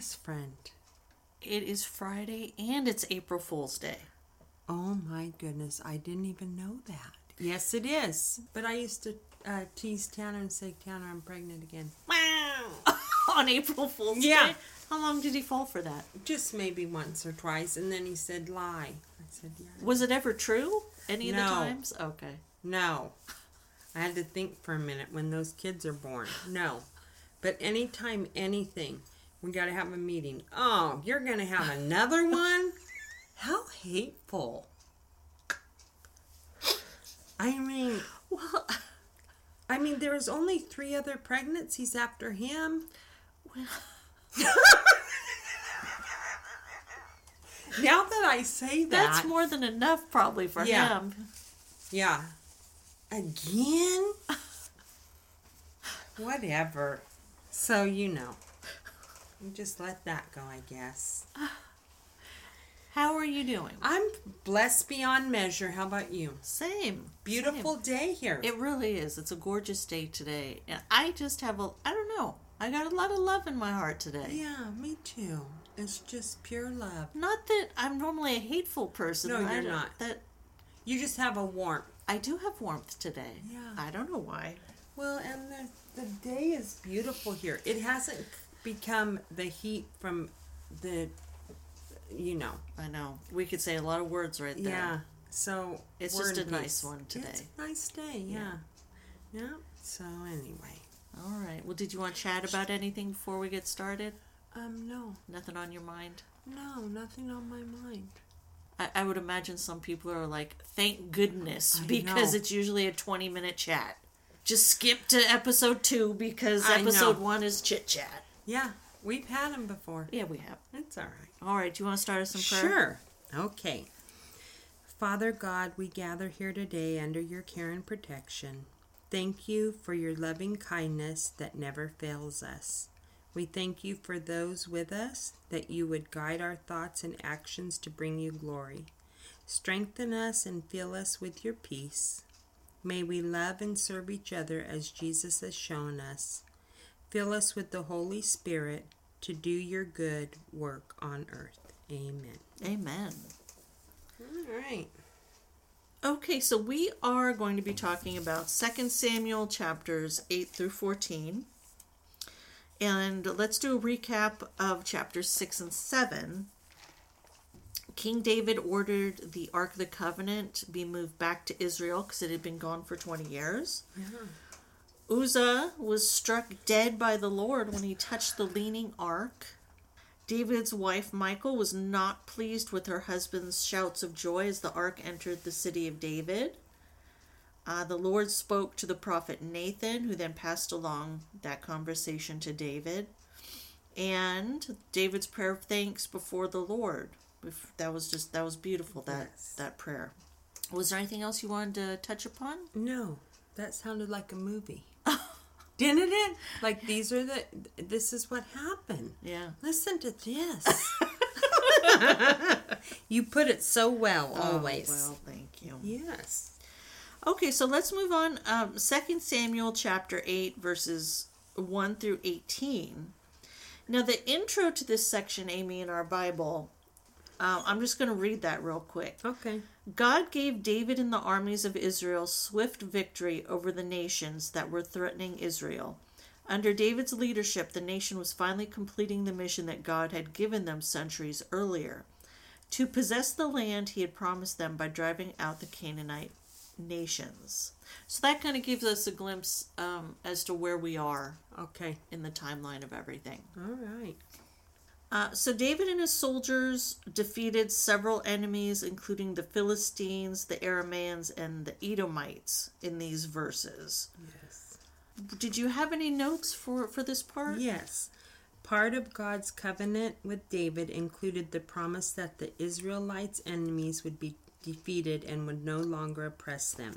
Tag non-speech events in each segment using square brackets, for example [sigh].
Yes, friend. It is Friday and it's April Fool's Day. Oh my goodness, I didn't even know that. Yes, it is. But I used to uh, tease Tanner and say, Tanner, I'm pregnant again. Wow. [laughs] On April Fool's Yeah. Day? How long did he fall for that? Just maybe once or twice. And then he said, lie. I said, yeah. Was it ever true? Any of the No. times? Okay. No. I had to think for a minute when those kids are born. No. But anytime anything, we got to have a meeting. Oh, you're going to have another [laughs] one? How hateful. I mean, Well, I mean, there was only three other pregnancies after him. Well. now that I say that, that's more than enough probably for Yeah. him. Yeah. Again? [laughs] Whatever. So, you know. You Just let that go, I guess. [sighs] How are you doing? I'm blessed beyond measure. How about you? Same. Beautiful day here. It really is. It's a gorgeous day today. And I just have a, I don't know, I got a lot of love in my heart today. yeah, me too. It's just pure love. Not that I'm normally a hateful person. No, you're not. That You just have a warmth. I do have warmth today. Yeah. I don't know why. Well, and the, the day is beautiful here. It hasn't become the heat from the, you know, I know. We could say a lot of words right there. Yeah. So It's we're just in a nice peace. one today. It's a nice day. Yeah. yeah. So anyway, All right. Well, did you want to chat about anything before we get started? um, no, Nothing on your mind? no, nothing on my mind. I, I would imagine some people are like, thank goodness, I because know. it's usually a 20 minute chat. Just skip to episode two because I episode one is chit chat. Yeah, we've had them before. Yeah, we have. It's all right. All right. Do you want to start us in prayer? Sure. Okay. Father God, we gather here today under your care and protection. Thank you for your loving kindness that never fails us. We thank you for those with us, that you would guide our thoughts and actions to bring you glory. Strengthen us and fill us with your peace. May we love and serve each other as Jesus has shown us. Fill us with the Holy Spirit to do your good work on earth. Amen. Amen. All right. Okay, so we are going to be talking about 2 Samuel chapters 8 through 14. And let's do a recap of chapters 6 and 7. King David ordered the Ark of the Covenant be moved back to Israel because it had been gone for 20 years. Uzzah was struck dead by the Lord when he touched the leaning ark. David's wife Michal was not pleased with her husband's shouts of joy as the ark entered the city of David. Uh, the Lord spoke to the prophet Nathan, who then passed along that conversation to David. And David's prayer of thanks before the Lord. That was just that was beautiful. That Yes. that prayer. Was there anything else you wanted to touch upon? No, that sounded like a movie. [laughs] Didn't it? Like these are the. This is what happened. Yeah. Listen to this. [laughs] you put it so well, always. Oh, well, thank you. Yes. Okay, so let's move on. Um, 2 Samuel chapter 8, verses 1 through 18. Now, the intro to this section, Amy, in our Bible, uh, I'm just going to read that real quick. Okay. God gave David and the armies of Israel swift victory over the nations that were threatening Israel. Under David's leadership, the nation was finally completing the mission that God had given them centuries earlier to possess the land he had promised them by driving out the Canaanite nations. So that kind of gives us a glimpse um, as to where we are Okay. in the timeline of everything. All right. Uh, so David and his soldiers defeated several enemies, including the Philistines, the Aramaeans, and the Edomites in these verses. Yes. Did you have any notes for, for this part? Yes. Part of God's covenant with David included the promise that the Israelites' enemies would be defeated and would no longer oppress them.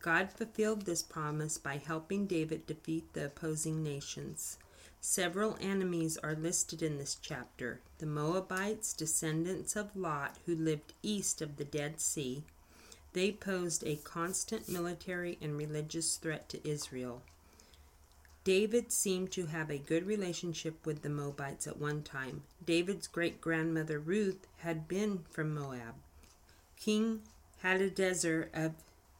God fulfilled this promise by helping David defeat the opposing nations. Several enemies are listed in this chapter the Moabites, descendants of Lot, who lived east of the Dead Sea. They posed a constant military and religious threat to Israel. David seemed to have a good relationship with the Moabites at one time. David's great grandmother Ruth had been from Moab. King Hadadezer of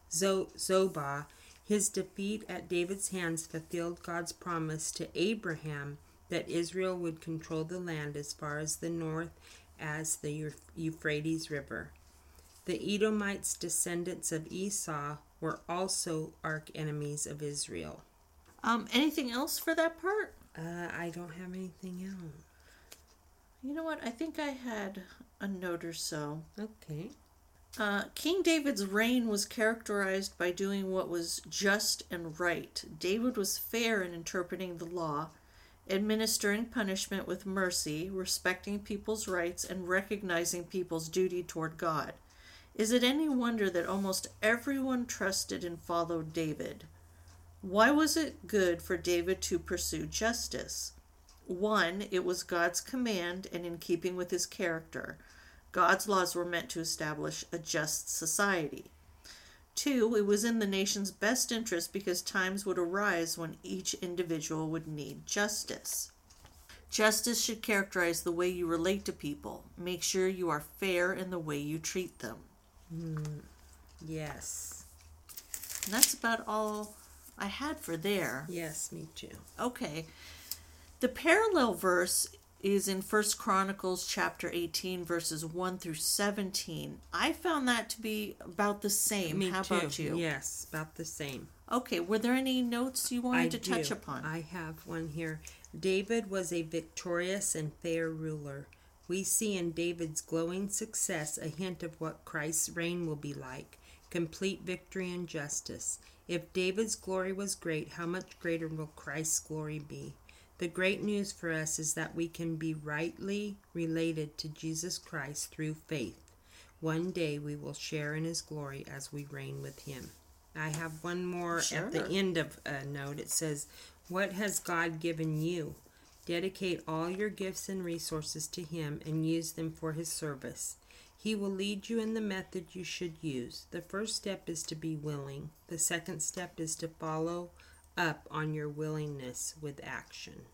Zobah, his defeat at David's hands fulfilled God's promise to Abraham that Israel would control the land as far as the north as the Euphrates River. The Edomites, descendants of Esau, were also arch enemies of Israel. Um, anything else for that part? Uh, I don't have anything else. You know what? I think I had a note or so. Okay. Uh, King David's reign was characterized by doing what was just and right. David was fair in interpreting the law, administering punishment with mercy, respecting people's rights, and recognizing people's duty toward God. Is it any wonder that almost everyone trusted and followed David? Why was it good for David to pursue justice? One, it was God's command and in keeping with his character. God's laws were meant to establish a just society. Two, it was in the nation's best interest because times would arise when each individual would need justice. Justice should characterize the way you relate to people. Make sure you are fair in the way you treat them. Mm, yes. And that's about all I had for there. Yes, me too. Okay. The parallel verse is in First Chronicles chapter 18 verses 1 through 17. I found that to be about the same. Me How too. about you? Yes, about the same. Okay, were there any notes you wanted I to do. touch upon? I have one here. David was a victorious and fair ruler. We see in David's glowing success a hint of what Christ's reign will be like complete victory and justice. If David's glory was great, how much greater will Christ's glory be? The great news for us is that we can be rightly related to Jesus Christ through faith. One day we will share in his glory as we reign with him. I have one more Sure. at the end of a note. It says, What has God given you? Dedicate all your gifts and resources to him and use them for his service. He will lead you in the method you should use. The first step is to be willing. The second step is to follow up on your willingness with action.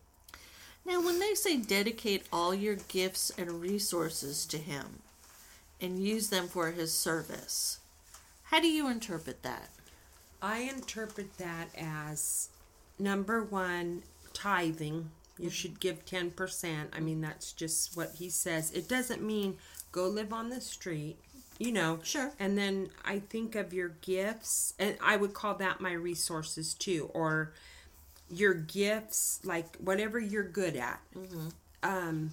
Now, when they say dedicate all your gifts and resources to Him and use them for His service, how do you interpret that? I interpret that as number one, tithing. You mm-hmm. should give 10%. I mean, that's just what he says. It doesn't mean go live on the street, you know. Sure. And then I think of your gifts, and I would call that my resources too, or your gifts, like whatever you're good at. Um,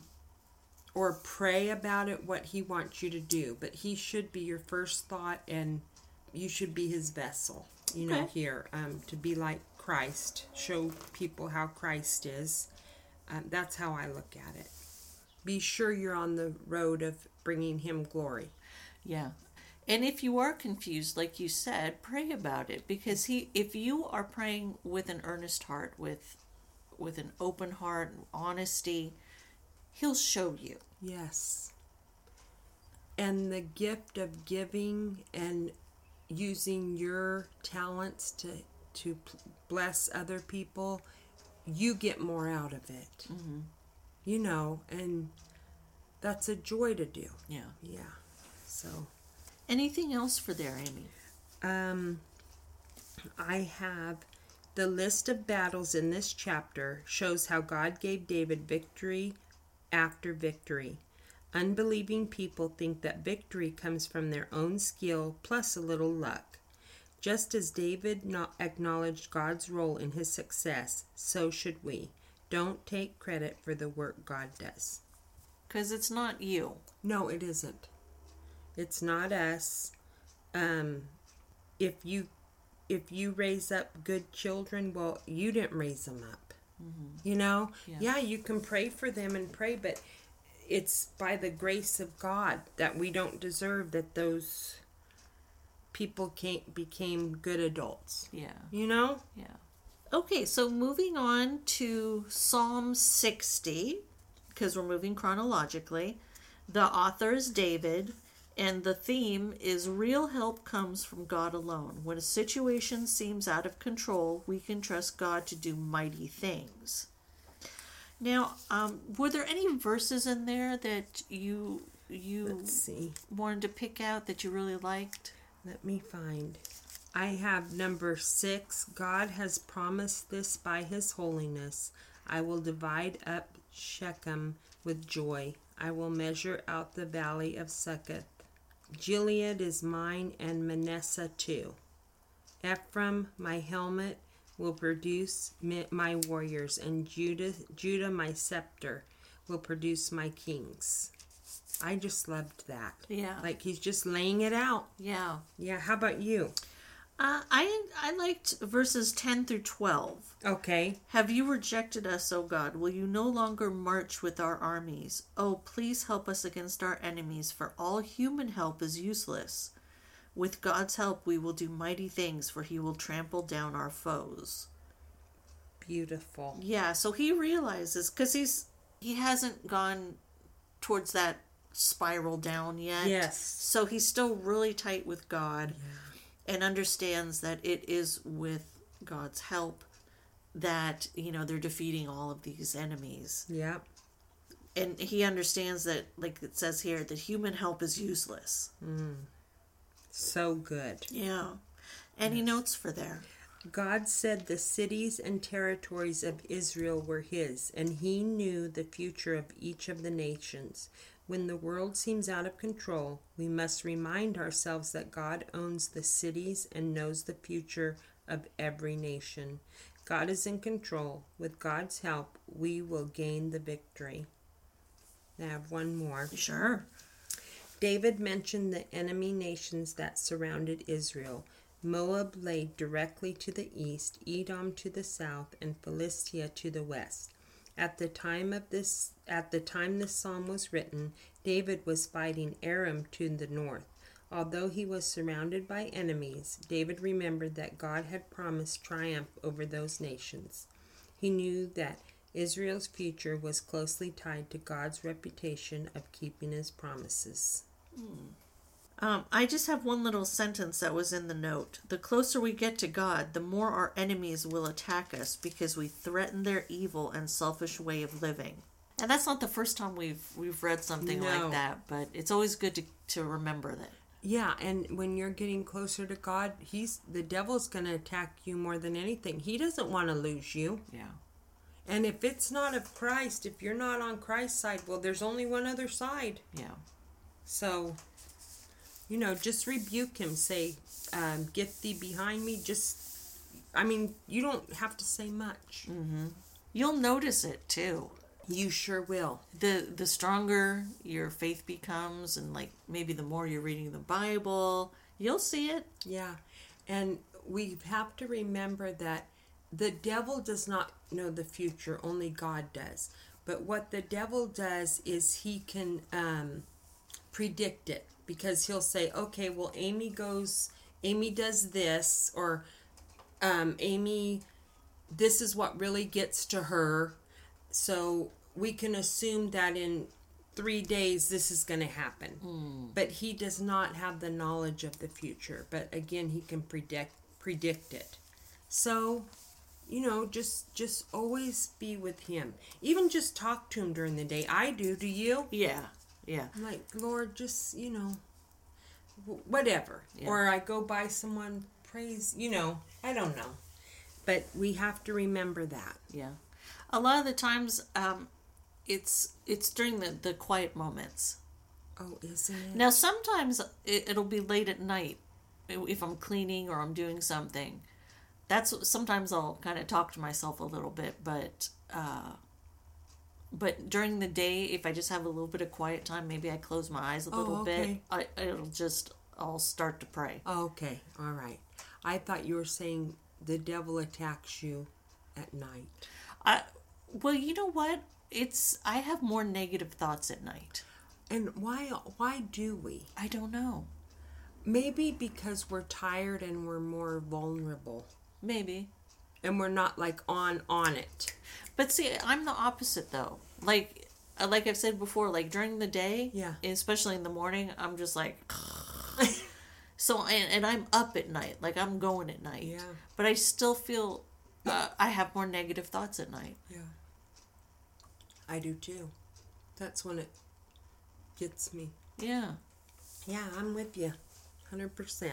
or pray about it, what he wants you to do. But he should be your first thought, and you should be his vessel, you know, here, um, to be like Christ, show people how Christ is. Um, that's how I look at it. Be sure you're on the road of bringing him glory. Yeah. And if you are confused, like you said, pray about it because he if you are praying with an earnest heart, with with an open heart, and honesty, he'll show you. Yes. And the gift of giving and using your talents to to bless other people, you get more out of it. Mm-hmm. You know, and that's a joy to do. Yeah. Yeah. So, Anything else for there, Amy? um, I have the list of battles in this chapter shows how God gave David victory after victory. Unbelieving people think that victory comes from their own skill plus a little luck. Just as David not acknowledged God's role in his success, so should we. Don't take credit for the work God does. Because it's not you. No, it isn't. It's not us. Um, if you if you raise up good children, well, you didn't raise them up. You know, Yeah. yeah, you can pray for them and pray, but it's by the grace of God that we don't deserve that those people came, became good adults. Yeah. You know? Yeah. Okay, so moving on to Psalm 60, because we're moving chronologically. The author is David, And the theme is real help comes from God alone. When a situation seems out of control, we can trust God to do mighty things. Now, um, were there any verses in there that you you see. wanted to pick out that you really liked? Let me find. I have number six. God has promised this by his holiness. I will divide up Shechem with joy. I will measure out the valley of Succoth. Gilead is mine and Manasseh too. Ephraim, my helmet, will produce my warriors, and Judah, Judah, my scepter, will produce my kings. I just loved that. Yeah. Like he's just laying it out. Yeah. Yeah, how about you? Uh, I I liked verses 10 through 12. Okay. Have you rejected us, O God? Will you no longer march with our armies? Oh, please help us against our enemies, for all human help is useless. With God's help, we will do mighty things, for he will trample down our foes. Beautiful. Yeah, so he realizes because he's he hasn't gone towards that spiral down yet. Yes. So he's still really tight with God and understands that it is with God's help that, you know, they're defeating all of these enemies. Yeah. And he understands that, like it says here, that human help is useless. Mm. So good. Yeah. And he notes for there. God said the cities and territories of Israel were his, and he knew the future of each of the nations. When the world seems out of control, we must remind ourselves that God owns the cities and knows the future of every nation. God is in control. With God's help, we will gain the victory. I have one more. Sure. David mentioned the enemy nations that surrounded Israel. Moab lay directly to the east, Edom to the south, and Philistia to the west. At the time of this at the time this psalm was written, David was fighting Aram to the north. Although he was surrounded by enemies, David remembered that God had promised triumph over those nations. He knew that Israel's future was closely tied to God's reputation of keeping his promises. Hmm. Um, I just have one little sentence that was in the note. The closer we get to God, the more our enemies will attack us because we threaten their evil and selfish way of living. And that's not the first time we've we've read something No. like that, but it's always good to, to remember that. Yeah, and when you're getting closer to God, he's the devil's going to attack you more than anything. He doesn't want to lose you. Yeah. And if it's not of Christ, if you're not on Christ's side, well, there's only one other side. Yeah. So, you know, just rebuke him. Say, um, "Get thee behind me." Just, I mean, you don't have to say much. You'll notice it too. You sure will. The the stronger your faith becomes and like maybe the more you're reading the Bible, you'll see it. Yeah. And we have to remember that the devil does not know the future, only God does. But what the devil does is he can um, predict it because he'll say, okay, well, Amy goes, Amy does this, or um, Amy, this is what really gets to her. So we can assume that in three days this is going to happen. But he does not have the knowledge of the future. But again, he can predict predict it. So, you know, just just always be with him. Even just talk to him during the day. I do. Do you? Yeah. Yeah. Like, Lord, just, you know, whatever. Yeah. Or I go by someone, praise, you know, I don't know. But we have to remember that. Yeah. A lot of the times um it's it's during the the quiet moments. Oh, isn't it? Now, sometimes it, it'll be late at night if I'm cleaning or I'm doing something. That's sometimes I'll kind of talk to myself a little bit, but uh, but during the day, if I just have a little bit of quiet time, maybe I close my eyes a Oh, little bit. okay. I, it'll just I'll start to pray. Okay, all right. I thought you were saying the devil attacks you at night. I well, you know what? It's I have more negative thoughts at night. And why why do we? I don't know. Maybe because we're tired and we're more vulnerable Maybe. and we're not like on on it. But see, I'm the opposite though. Like uh, like I've said before, like during the day, Yeah. especially in the morning, I'm just like. [laughs] so and, and I'm up at night, like I'm going at night. Yeah. But I still feel uh, I have more negative thoughts at night. Yeah. I do too. That's when it gets me. Yeah. Yeah, I'm with you. 100%.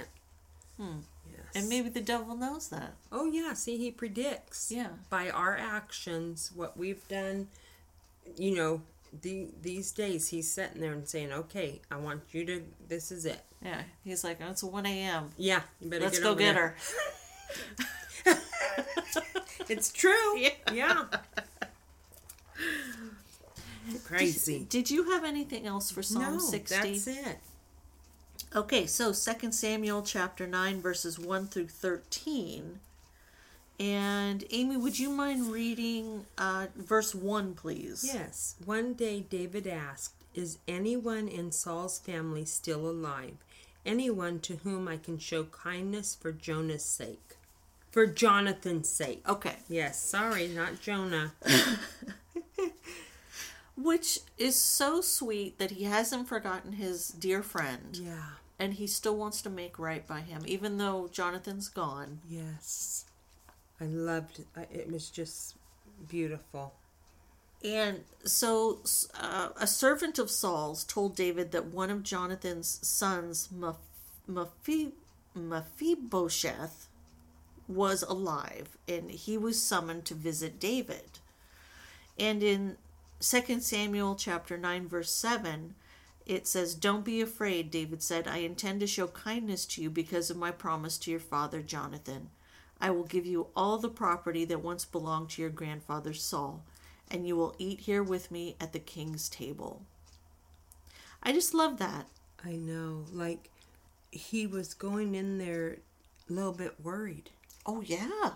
Hmm. Yes. And maybe the devil knows that. Oh, yeah. See, he predicts. Yeah. By our actions, what we've done, you know, the, these days, he's sitting there and saying, okay, I want you to, this is it. Yeah. He's like, oh, it's 1 a.m. Yeah, you better Let's get go get there. her. [laughs] It's true. [laughs] Yeah. Yeah. Crazy. Did you have anything else for Psalm sixty? no, 60? that's it. Okay, so 2 Samuel chapter 9 verses 1 through 13. And Amy, would you mind reading uh, verse 1, please? Yes. One day David asked, Is anyone in Saul's family still alive? Anyone to whom I can show kindness for Jonah's sake? For Jonathan's sake. Okay. Yes, sorry, not Jonah. [laughs] Which is so sweet that he hasn't forgotten his dear friend. Yeah. And he still wants to make right by him, even though Jonathan's gone. Yes. I loved it. It was just beautiful. And so uh, a servant of Saul's told David that one of Jonathan's sons, Meph- Mephi- Mephibosheth, was alive, and he was summoned to visit David. And in 2 Samuel chapter 9 verse 7, it says, "Don't be afraid," David said. "I intend to show kindness to you because of my promise to your father Jonathan. I will give you all the property that once belonged to your grandfather Saul, and you will eat here with me at the king's table." I just love that. I know. Like, he was going in there a little bit worried. Oh yeah.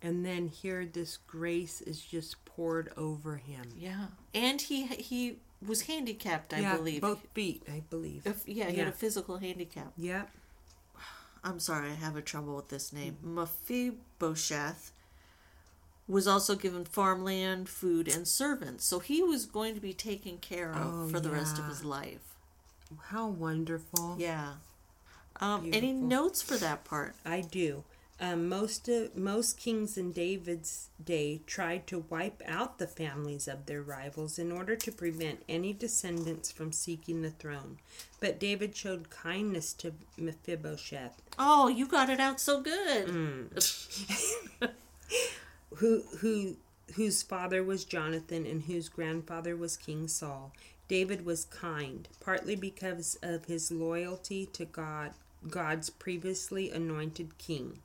And then here, this grace is just poured over him. Yeah. And he he was handicapped, I yeah, believe. both feet, I believe. If, yeah, he had a physical handicap. Yep. I'm sorry, I have a trouble with this name. Mephibosheth was also given farmland, food, and servants. So he was going to be taken care of Oh, for the rest of his life. How wonderful. Yeah. Um, any notes for that part? I do. Um, most of, most kings in David's day tried to wipe out the families of their rivals in order to prevent any descendants from seeking the throne. But David showed kindness to Mephibosheth, Oh, you got it out so good. Mm. [laughs] who who whose father was Jonathan and whose grandfather was King Saul. David was kind, partly because of his loyalty to God, God's previously anointed king,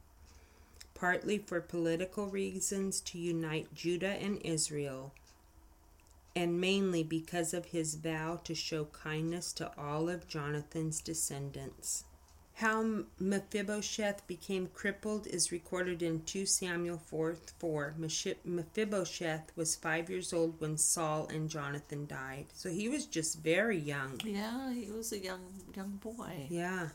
partly for political reasons to unite Judah and Israel, and mainly because of his vow to show kindness to all of Jonathan's descendants. How Mephibosheth became crippled is recorded in 2 Samuel 4 4. Mephibosheth was five years old when Saul and Jonathan died. So he was just very young. Yeah, he was a young young boy. Yeah.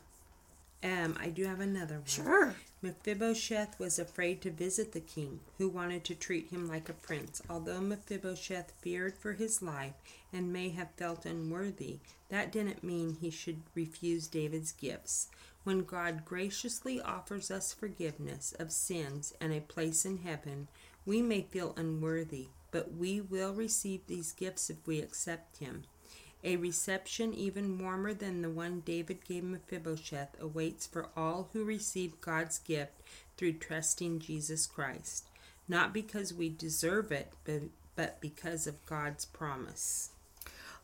Um, I do have another one. Sure. Mephibosheth was afraid to visit the king, who wanted to treat him like a prince. Although Mephibosheth feared for his life and may have felt unworthy, that didn't mean he should refuse David's gifts. When God graciously offers us forgiveness of sins and a place in heaven, we may feel unworthy, but we will receive these gifts if we accept Him. A reception even warmer than the one David gave Mephibosheth awaits for all who receive God's gift through trusting Jesus Christ, not because we deserve it, but, but because of God's promise.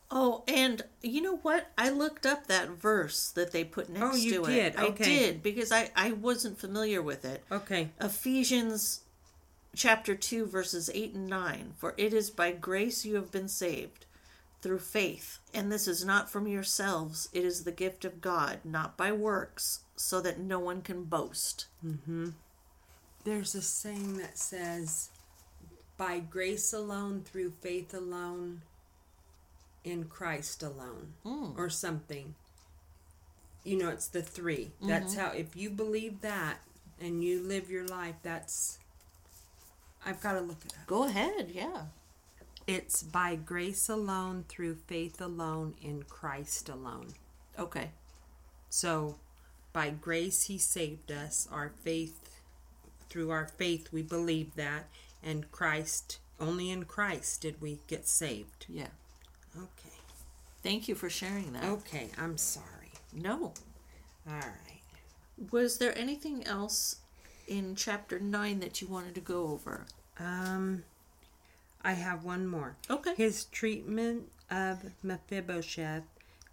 Oh, and you know what? I looked up that verse that they put oh, next Oh, you to did? it. I did because I I wasn't familiar with it. Okay. Ephesians chapter 2 verses 8 and 9 for it is by grace you have been saved through faith and this is not from yourselves it is the gift of God not by works so that no one can boast mm-hmm. There's a saying that says, by grace alone, through faith alone, in Christ alone, hmm. or something. You know, it's the 3 mm-hmm. That's how, if you believe that and you live your life, that's. I've got to look it up. go ahead yeah It's by grace alone, through faith alone, in Christ alone. Okay. So, by grace, He saved us. Our faith, through our faith, we believe that. And Christ, only in Christ did we get saved. Yeah. Okay. Thank you for sharing that. Okay, I'm sorry. No. All right. Was there anything else in chapter 9 that you wanted to go over? Um, I have one more. Okay. His treatment of Mephibosheth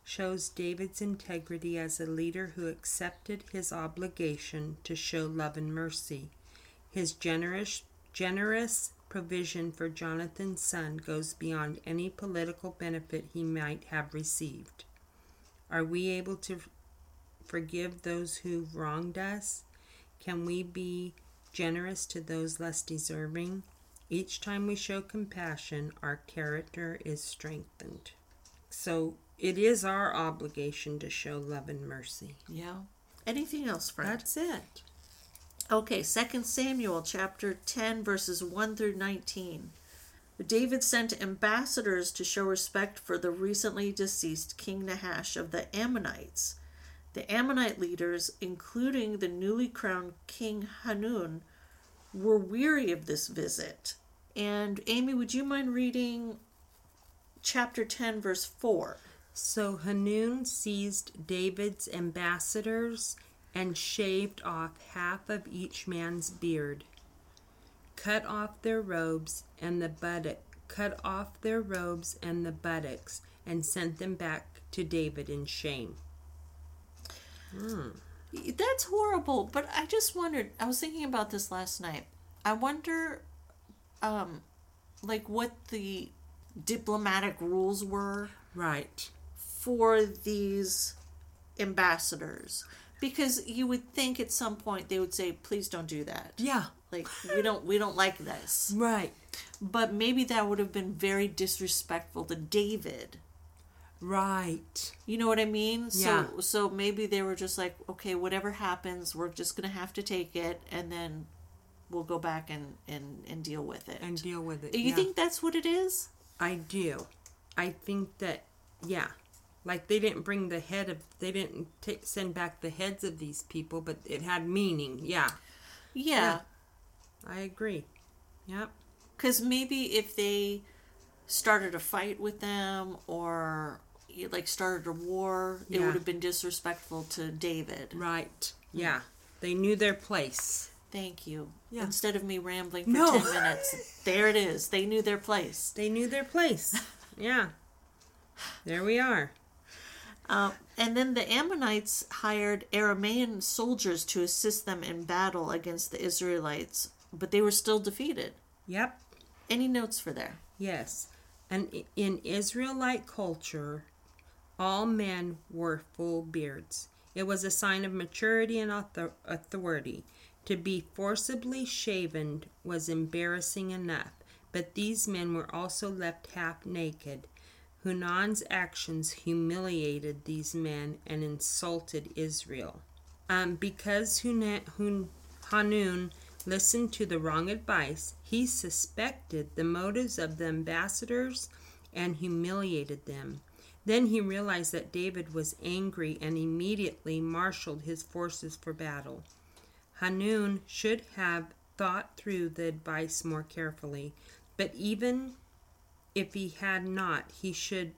shows David's integrity as a leader who accepted his obligation to show love and mercy. His generous generous provision for Jonathan's son goes beyond any political benefit he might have received. Are we able to forgive those who wronged us? Can we be generous to those less deserving? Each time we show compassion, our character is strengthened. So it is our obligation to show love and mercy. Yeah. Anything else, friend? That's it. Okay, 2 Samuel chapter 10 verses 1 through 19. David sent ambassadors to show respect for the recently deceased King Nahash of the Ammonites. The Ammonite leaders, including the newly crowned King Hanun, were weary of this visit. And Amy, would you mind reading chapter 10 verse 4? So Hanun seized David's ambassadors and shaved off half of each man's beard, cut off their robes and the buttock, cut off their robes and the buttocks, and sent them back to David in shame. Hmm. That's horrible, but I just wondered, I was thinking about this last night. I wonder um like what the diplomatic rules were Right. for these ambassadors because you would think at some point they would say please don't do that Yeah. like we don't we don't like this [laughs] Right. but maybe that would have been very disrespectful to david Right. you know what i mean so Yeah. so maybe they were just like okay whatever happens we're just gonna have to take it and then we'll go back and and, and deal with it And deal with it. you yeah. think that's what it is I do. I think that yeah, like they didn't bring the head of they didn't ta send back the heads of these people, but it had meaning. Yeah, yeah I agree. Yep. because maybe if they started a fight with them or like started a war it Yeah. would have been disrespectful to david Right. Yeah. They knew their place. thank you Yeah. instead of me rambling for No. 10 minutes [laughs] there it is they knew their place They knew their place. [laughs] yeah. There we are. Uh, and then the Ammonites hired Aramaean soldiers to assist them in battle against the Israelites, but they were still defeated. Yep. Any notes for there? Yes. And in Israelite culture, all men wore full beards. It was a sign of maturity and authority. To be forcibly shaven was embarrassing enough, but these men were also left half naked. Hunan's actions humiliated these men and insulted Israel. Um, because Huna- Hun- Hanun listened to the wrong advice, he suspected the motives of the ambassadors and humiliated them. Then he realized that David was angry and immediately marshaled his forces for battle. Hanun should have thought through the advice more carefully, but even if he had not, he should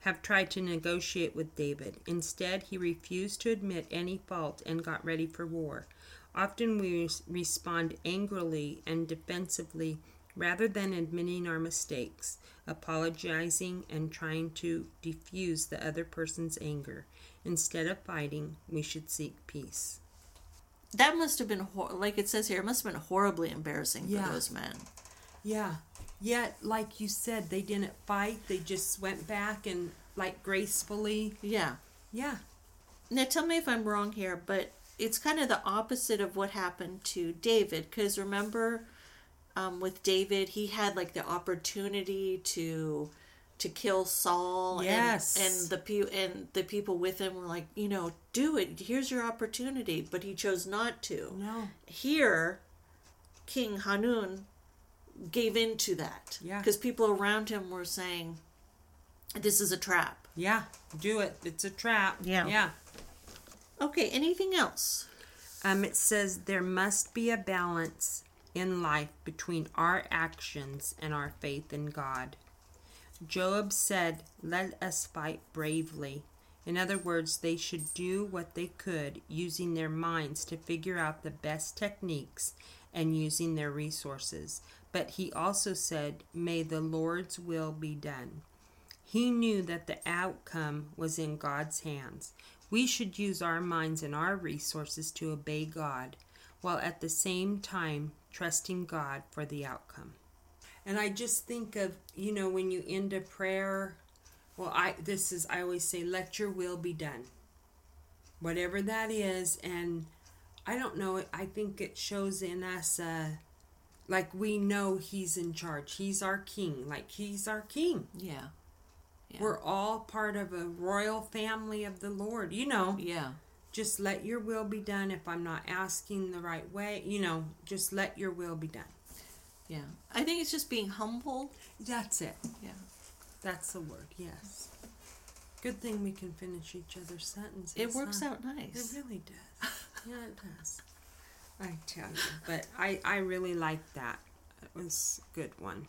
have tried to negotiate with David. Instead, he refused to admit any fault and got ready for war. Often we respond angrily and defensively rather than admitting our mistakes, apologizing, and trying to diffuse the other person's anger. Instead of fighting, we should seek peace. That must have been, hor- like it says here, it must have been horribly embarrassing Yeah. for those men. Yeah. Yet, like you said, they didn't fight. They just went back and, like, gracefully. Yeah. Yeah. Now tell me if I'm wrong here, but it's kind of the opposite of what happened to David. Because remember, um, with David, he had like the opportunity to to kill Saul. and- Yes. And, the pe- and the people with him were like, you know, do it. Here's your opportunity. But he chose not to. No. Here, King Hanun gave in to that. Yeah. Because people around him were saying, this is a trap. Yeah, do it. It's a trap. Yeah. Yeah. Okay, anything else? Um, it says there must be a balance in life between our actions and our faith in God. Joab said, Let us fight bravely. In other words, they should do what they could using their minds to figure out the best techniques and using their resources. But he also said, May the Lord's will be done. He knew that the outcome was in God's hands. We should use our minds and our resources to obey God, while at the same time trusting God for the outcome. And I just think of, you know, when you end a prayer, well, I this is I always say let your will be done. Whatever that is and I don't know, I think it shows in us uh like we know he's in charge. He's our king. Like he's our king. Yeah. Yeah. We're all part of a royal family of the Lord. You know, Yeah. Just let your will be done. If I'm not asking the right way, you know, just let your will be done. Yeah. I think it's just being humble. That's it. Yeah. That's the word. Yes. Good thing we can finish each other's sentences. It works huh? out nice. It really does. [laughs] yeah, it does. I tell you, but I I really like that. It was a good one.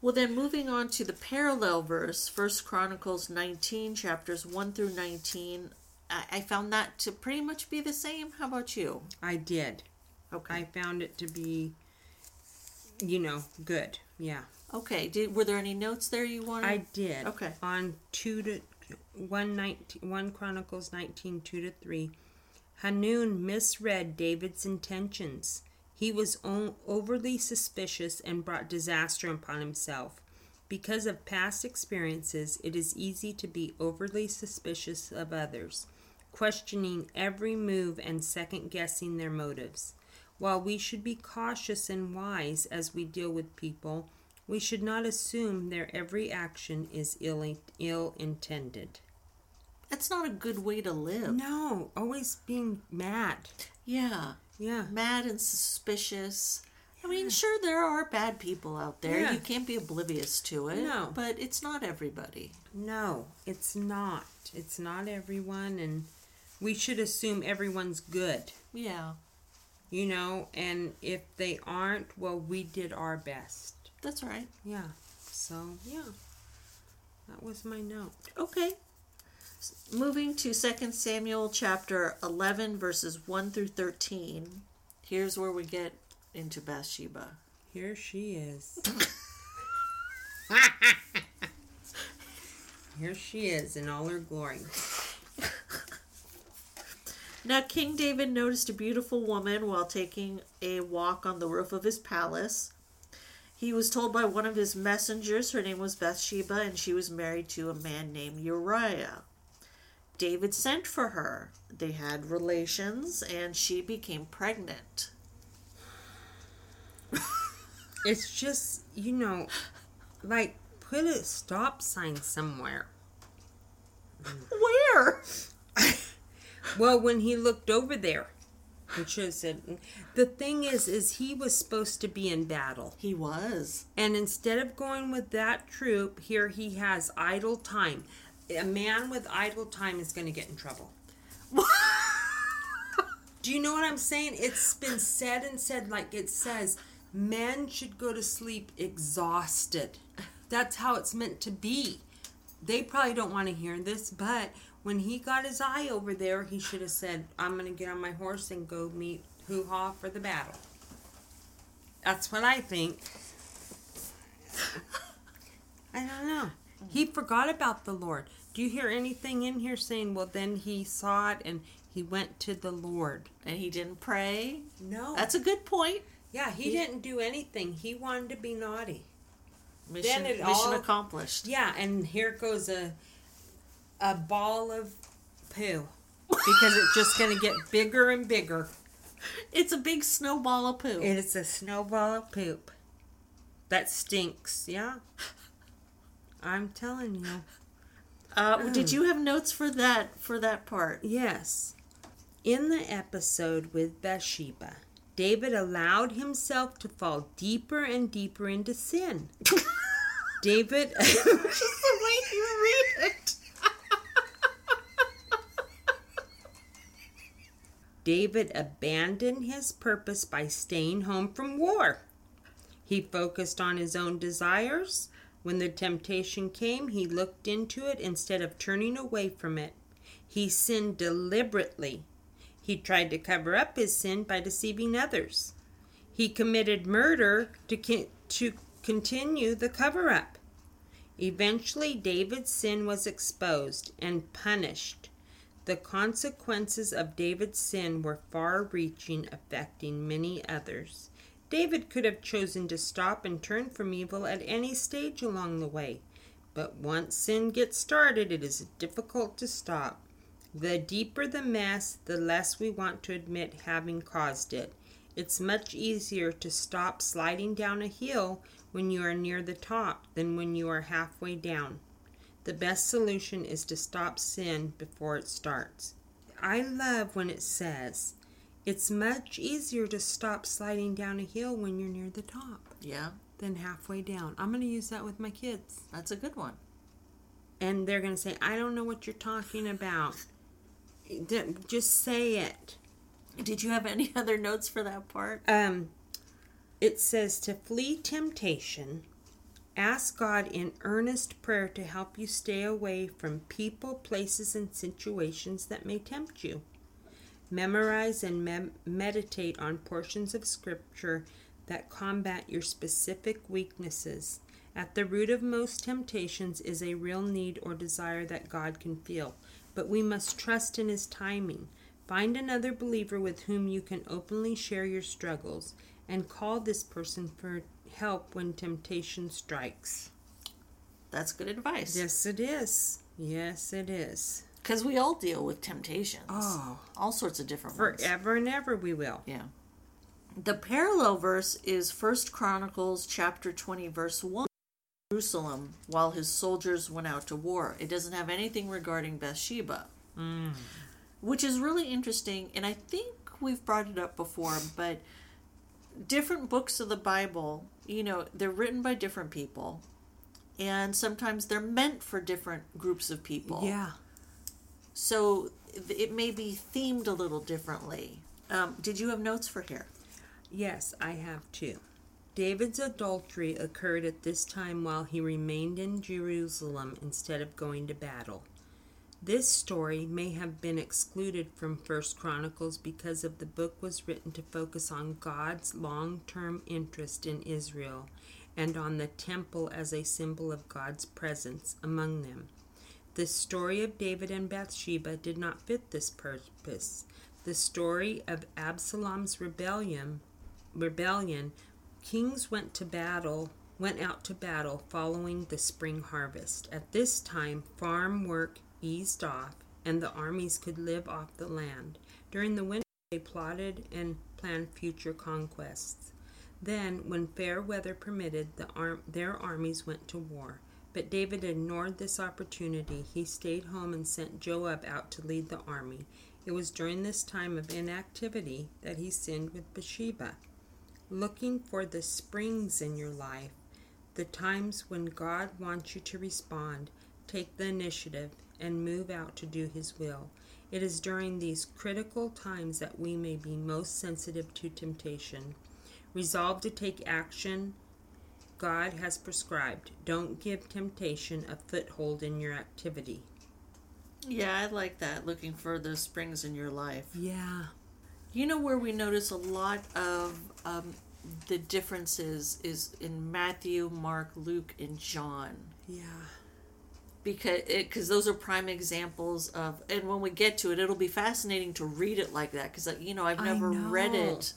Well, then moving on to the parallel verse, First Chronicles 19, chapters 1 through 19. I, I found that to pretty much be the same. How about you? I did. Okay. I found it to be, you know, good. Yeah. okay. Did, were there any notes there you wanted? I did. Okay. On two to one nineteen, one Chronicles nineteen two to three, Hanun misread David's intentions. He was o- overly suspicious and brought disaster upon himself. Because of past experiences, it is easy to be overly suspicious of others, questioning every move and second guessing their motives. While we should be cautious and wise as we deal with people, we should not assume their every action is ill, ill intended. That's not a good way to live. No, always being mad. Yeah. Yeah. Mad and suspicious. I mean, sure, there are bad people out there. Yeah. You can't be oblivious to it. No. But it's not everybody. No, it's not. It's not everyone, and we should assume everyone's good, Yeah. you know, and if they aren't, well, we did our best. That's right. Yeah. So, yeah. That was my note. Okay. Moving to 2 Samuel chapter 11, verses 1 through 13. Here's where we get into Bathsheba. Here she is. [laughs] Here she is in all her glory. Now, King David noticed a beautiful woman while taking a walk on the roof of his palace. He was told by one of his messengers her name was Bathsheba and she was married to a man named Uriah. David sent for her. They had relations and she became pregnant. [laughs] It's just, you know, like put a stop sign somewhere. Where? [laughs] Well, when he looked over there, he should have said. The thing is, is he was supposed to be in battle, He was. and instead of going with that troop, here he has idle time. A man with idle time is going to get in trouble. [laughs] Do you know what I'm saying? It's been said and said like it says men should go to sleep exhausted. That's how it's meant to be. They probably don't want to hear this, but when he got his eye over there, he should have said, I'm going to get on my horse and go meet Hoo Ha for the battle. That's what I think. I don't know. He forgot about the Lord. Do you hear anything in here saying, well, then he saw it and he went to the Lord? And he didn't pray. No. That's a good point. yeah, he didn't do anything. He wanted to be naughty. Mission, it mission all- accomplished. Yeah, and here goes a a ball of poo because it's just going to get bigger and bigger. It's a big snowball of poo. It is a snowball of poop that stinks. Yeah, I'm telling you. Uh, Did you have notes for that for that part? Yes. In the episode with Bathsheba, David allowed himself to fall deeper and deeper into sin. [laughs] David Just the way you read it. David abandoned his purpose by staying home from war. He focused on his own desires. When the temptation came, he looked into it instead of turning away from it. He sinned deliberately. He tried to cover up his sin by deceiving others. He committed murder to, to continue the cover up. Eventually, David's sin was exposed and punished. The consequences of David's sin were far reaching, affecting many others. David could have chosen to stop and turn from evil at any stage along the way, but once sin gets started, it is difficult to stop. The deeper the mess, the less we want to admit having caused it. It's much easier to stop sliding down a hill when you are near the top than when you are halfway down. The best solution is to stop sin before it starts. I love when it says, it's much easier to stop sliding down a hill when you're near the top Yeah, than halfway down. I'm going to use that with my kids. that's a good one. And they're going to say, I don't know what you're talking about. Just say it. Did you have any [laughs] other notes for that part? Um, it says to flee temptation, ask God in earnest prayer to help you stay away from people, places, and situations that may tempt you. Memorize and mem- meditate on portions of Scripture that combat your specific weaknesses. At the root of most temptations is a real need or desire that God can feel, but we must trust in His timing. Find another believer with whom you can openly share your struggles and call this person for help when temptation strikes. That's good advice. Yes, it is. Yes, it is. Because we all deal with temptations. Oh. All sorts of different ones. Forever and ever we will. Yeah. The parallel verse is First Chronicles chapter 20 verse 1. Jerusalem while his soldiers went out to war. It doesn't have anything regarding Bathsheba. Hmm. Which is really interesting and I think we've brought it up before, but different books of the Bible, you know, they're written by different people and sometimes they're meant for different groups of people. Yeah. So it may be themed a little differently. Um, did you have notes for here? Yes, I have two. David's adultery occurred at this time while he remained in Jerusalem instead of going to battle. This story may have been excluded from First Chronicles because of the book was written to focus on God's long-term interest in Israel and on the temple as a symbol of God's presence among them. The story of David and Bathsheba did not fit this purpose. The story of Absalom's rebellion rebellion, kings went to battle, went out to battle following the spring harvest. At this time, farm work eased off and the armies could live off the land. During the winter, they plotted and planned future conquests. Then, when fair weather permitted, the their armies went to war. But David ignored this opportunity. He stayed home and sent Joab out to lead the army. It was during this time of inactivity that he sinned with Bathsheba. Looking for the springs in your life, the times when God wants you to respond, take the initiative and move out to do His will. It is during these critical times that we may be most sensitive to temptation. Resolve to take action God has prescribed. Don't give temptation a foothold in your activity. Yeah, I like that. Looking for the springs in your life. Yeah. You know where we notice a lot of um, the differences is in Matthew, Mark, Luke, and John. Yeah. Because because those are prime examples of, and when we get to it, it'll be fascinating to read it like that. Because you know I've never read it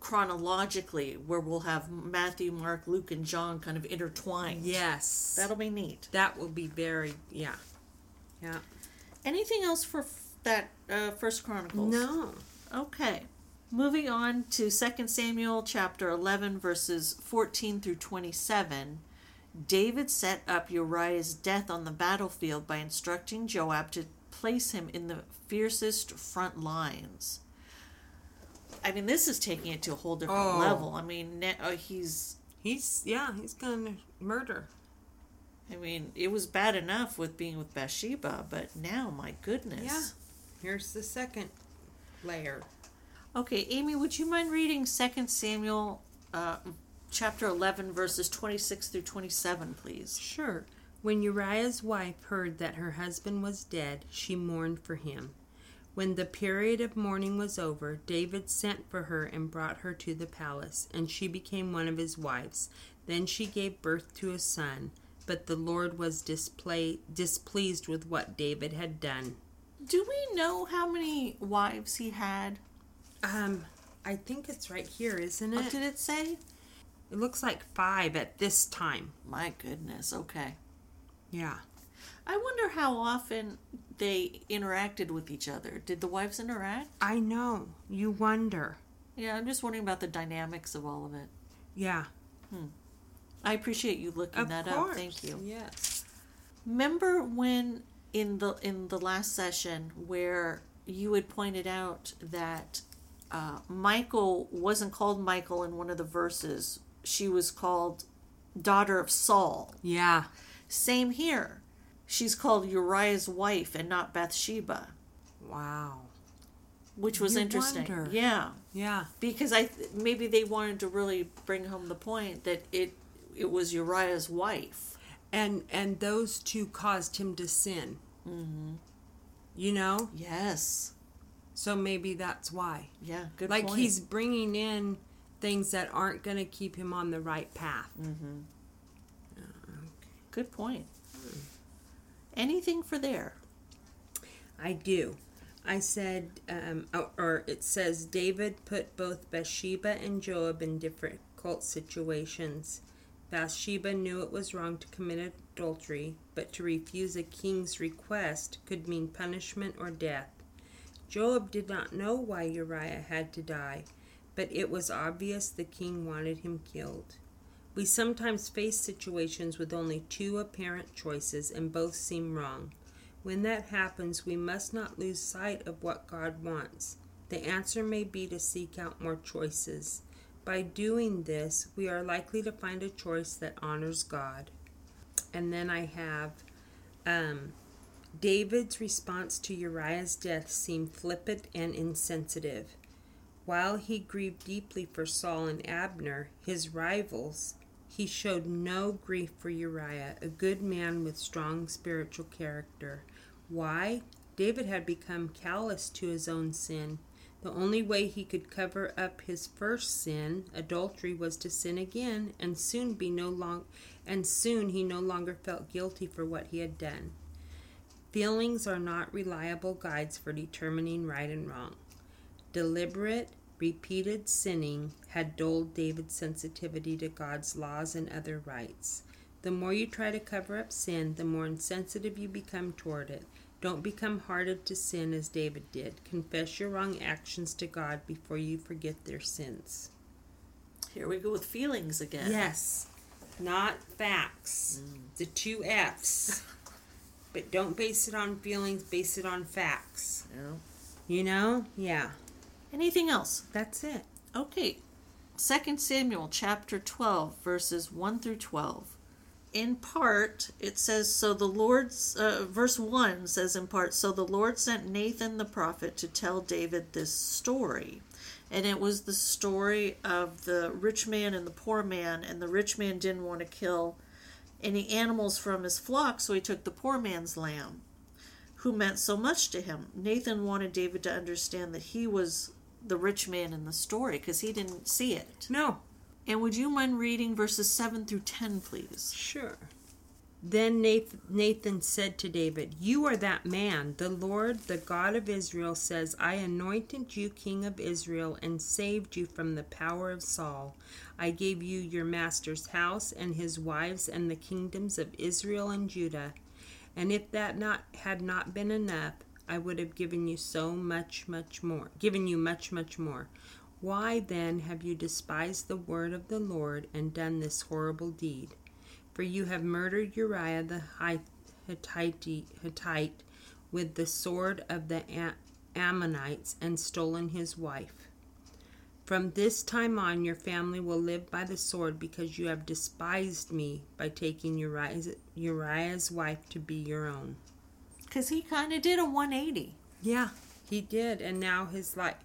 chronologically, where we'll have Matthew, Mark, Luke, and John kind of intertwined. Yes. that'll be neat. that will be very yeah. Yeah. Anything else for f- that uh, First Chronicles? No. Okay. Moving on to second Samuel chapter 11 verses 14 through 27. David set up Uriah's death on the battlefield by instructing Joab to place him in the fiercest front lines. I mean, this is taking it to a whole different Oh. level. I mean, uh, he's. He's yeah, he's gonna murder. I mean, it was bad enough with being with Bathsheba, but now, my goodness. Yeah. Here's the second layer. Okay, Amy, would you mind reading 2 Samuel uh, chapter 11, verses 26 through 27, please? Sure. When Uriah's wife heard that her husband was dead, she mourned for him. When the period of mourning was over, David sent for her and brought her to the palace, and she became one of his wives. Then she gave birth to a son, but the Lord was display- displeased with what David had done. Do we know how many wives he had? Um, I think it's right here, isn't it? What did it say? It looks like five at this time. My goodness, okay. Yeah. I wonder how often they interacted with each other. Did the wives interact? I know. You wonder. Yeah, I'm just wondering about the dynamics of all of it. Yeah. Hmm. I appreciate you looking Of that course. up. Thank you. Yes. Remember when in the in the last session where you had pointed out that uh, Michal wasn't called Michal in one of the verses. She was called daughter of Saul. Yeah. Same here. She's called Uriah's wife and not Bathsheba, Wow. which was You interesting. wonder. Yeah, Yeah. because I th- maybe they wanted to really bring home the point that it it was Uriah's wife. And and those two caused him to sin. Mm-hmm. You know, Yes. so maybe that's why. Yeah. Good. like point. he's bringing in things that aren't going to keep him on the right path. Good point. Anything for there? I do. I said, um, or- or it says, David put both Bathsheba and Joab in difficult situations. Bathsheba knew it was wrong to commit adultery, but to refuse a king's request could mean punishment or death. Joab did not know why Uriah had to die, but it was obvious the king wanted him killed. We sometimes face situations with only two apparent choices and both seem wrong. When that happens, we must not lose sight of what God wants. The answer may be to seek out more choices. By doing this, we are likely to find a choice that honors God. And then I have um, David's response to Uriah's death seemed flippant and insensitive. While he grieved deeply for Saul and Abner, his rivals, he showed no grief for Uriah, a good man with strong spiritual character. Why? David had become callous to his own sin. The only way he could cover up his first sin, adultery, was to sin again, and soon be no long and soon he no longer felt guilty for what he had done. Feelings are not reliable guides for determining right and wrong. Deliberate, repeated sinning had dulled David's sensitivity to God's laws and other rights. The more you try to cover up sin, the more insensitive you become toward it. Don't become hardened to sin as David did. Confess your wrong actions to God before you forget their sins. Here we go with feelings again. Yes, not facts. Mm. The two F's. But don't base it on feelings, base it on facts. You know? Yeah, Anything else? that's it. Okay. Second Samuel chapter 12 verses 1 through 12. In part, it says so the Lord's uh, verse 1 says in part so the Lord sent Nathan the prophet to tell David this story. And it was the story of the rich man and the poor man and the rich man didn't want to kill any animals from his flock, so he took the poor man's lamb who meant so much to him. Nathan wanted David to understand that he was the rich man in the story because he didn't see it. No, And would you mind reading verses 7 through 10, please? Sure. Then Nathan said to David, You are that man. The Lord, the God of Israel, says, I anointed you king of Israel and saved you from the power of Saul. I gave you your master's house and his wives and the kingdoms of Israel and Judah. And if that not had not been enough, I would have given you so much, much more. Given you much, much more. Why then have you despised the word of the Lord and done this horrible deed? For you have murdered Uriah the Hittite, Hittite with the sword of the Ammonites and stolen his wife. From this time on, your family will live by the sword because you have despised me by taking Uriah's, Uriah's wife to be your own. Because he kind of did a 180. Yeah, he did. And now his like,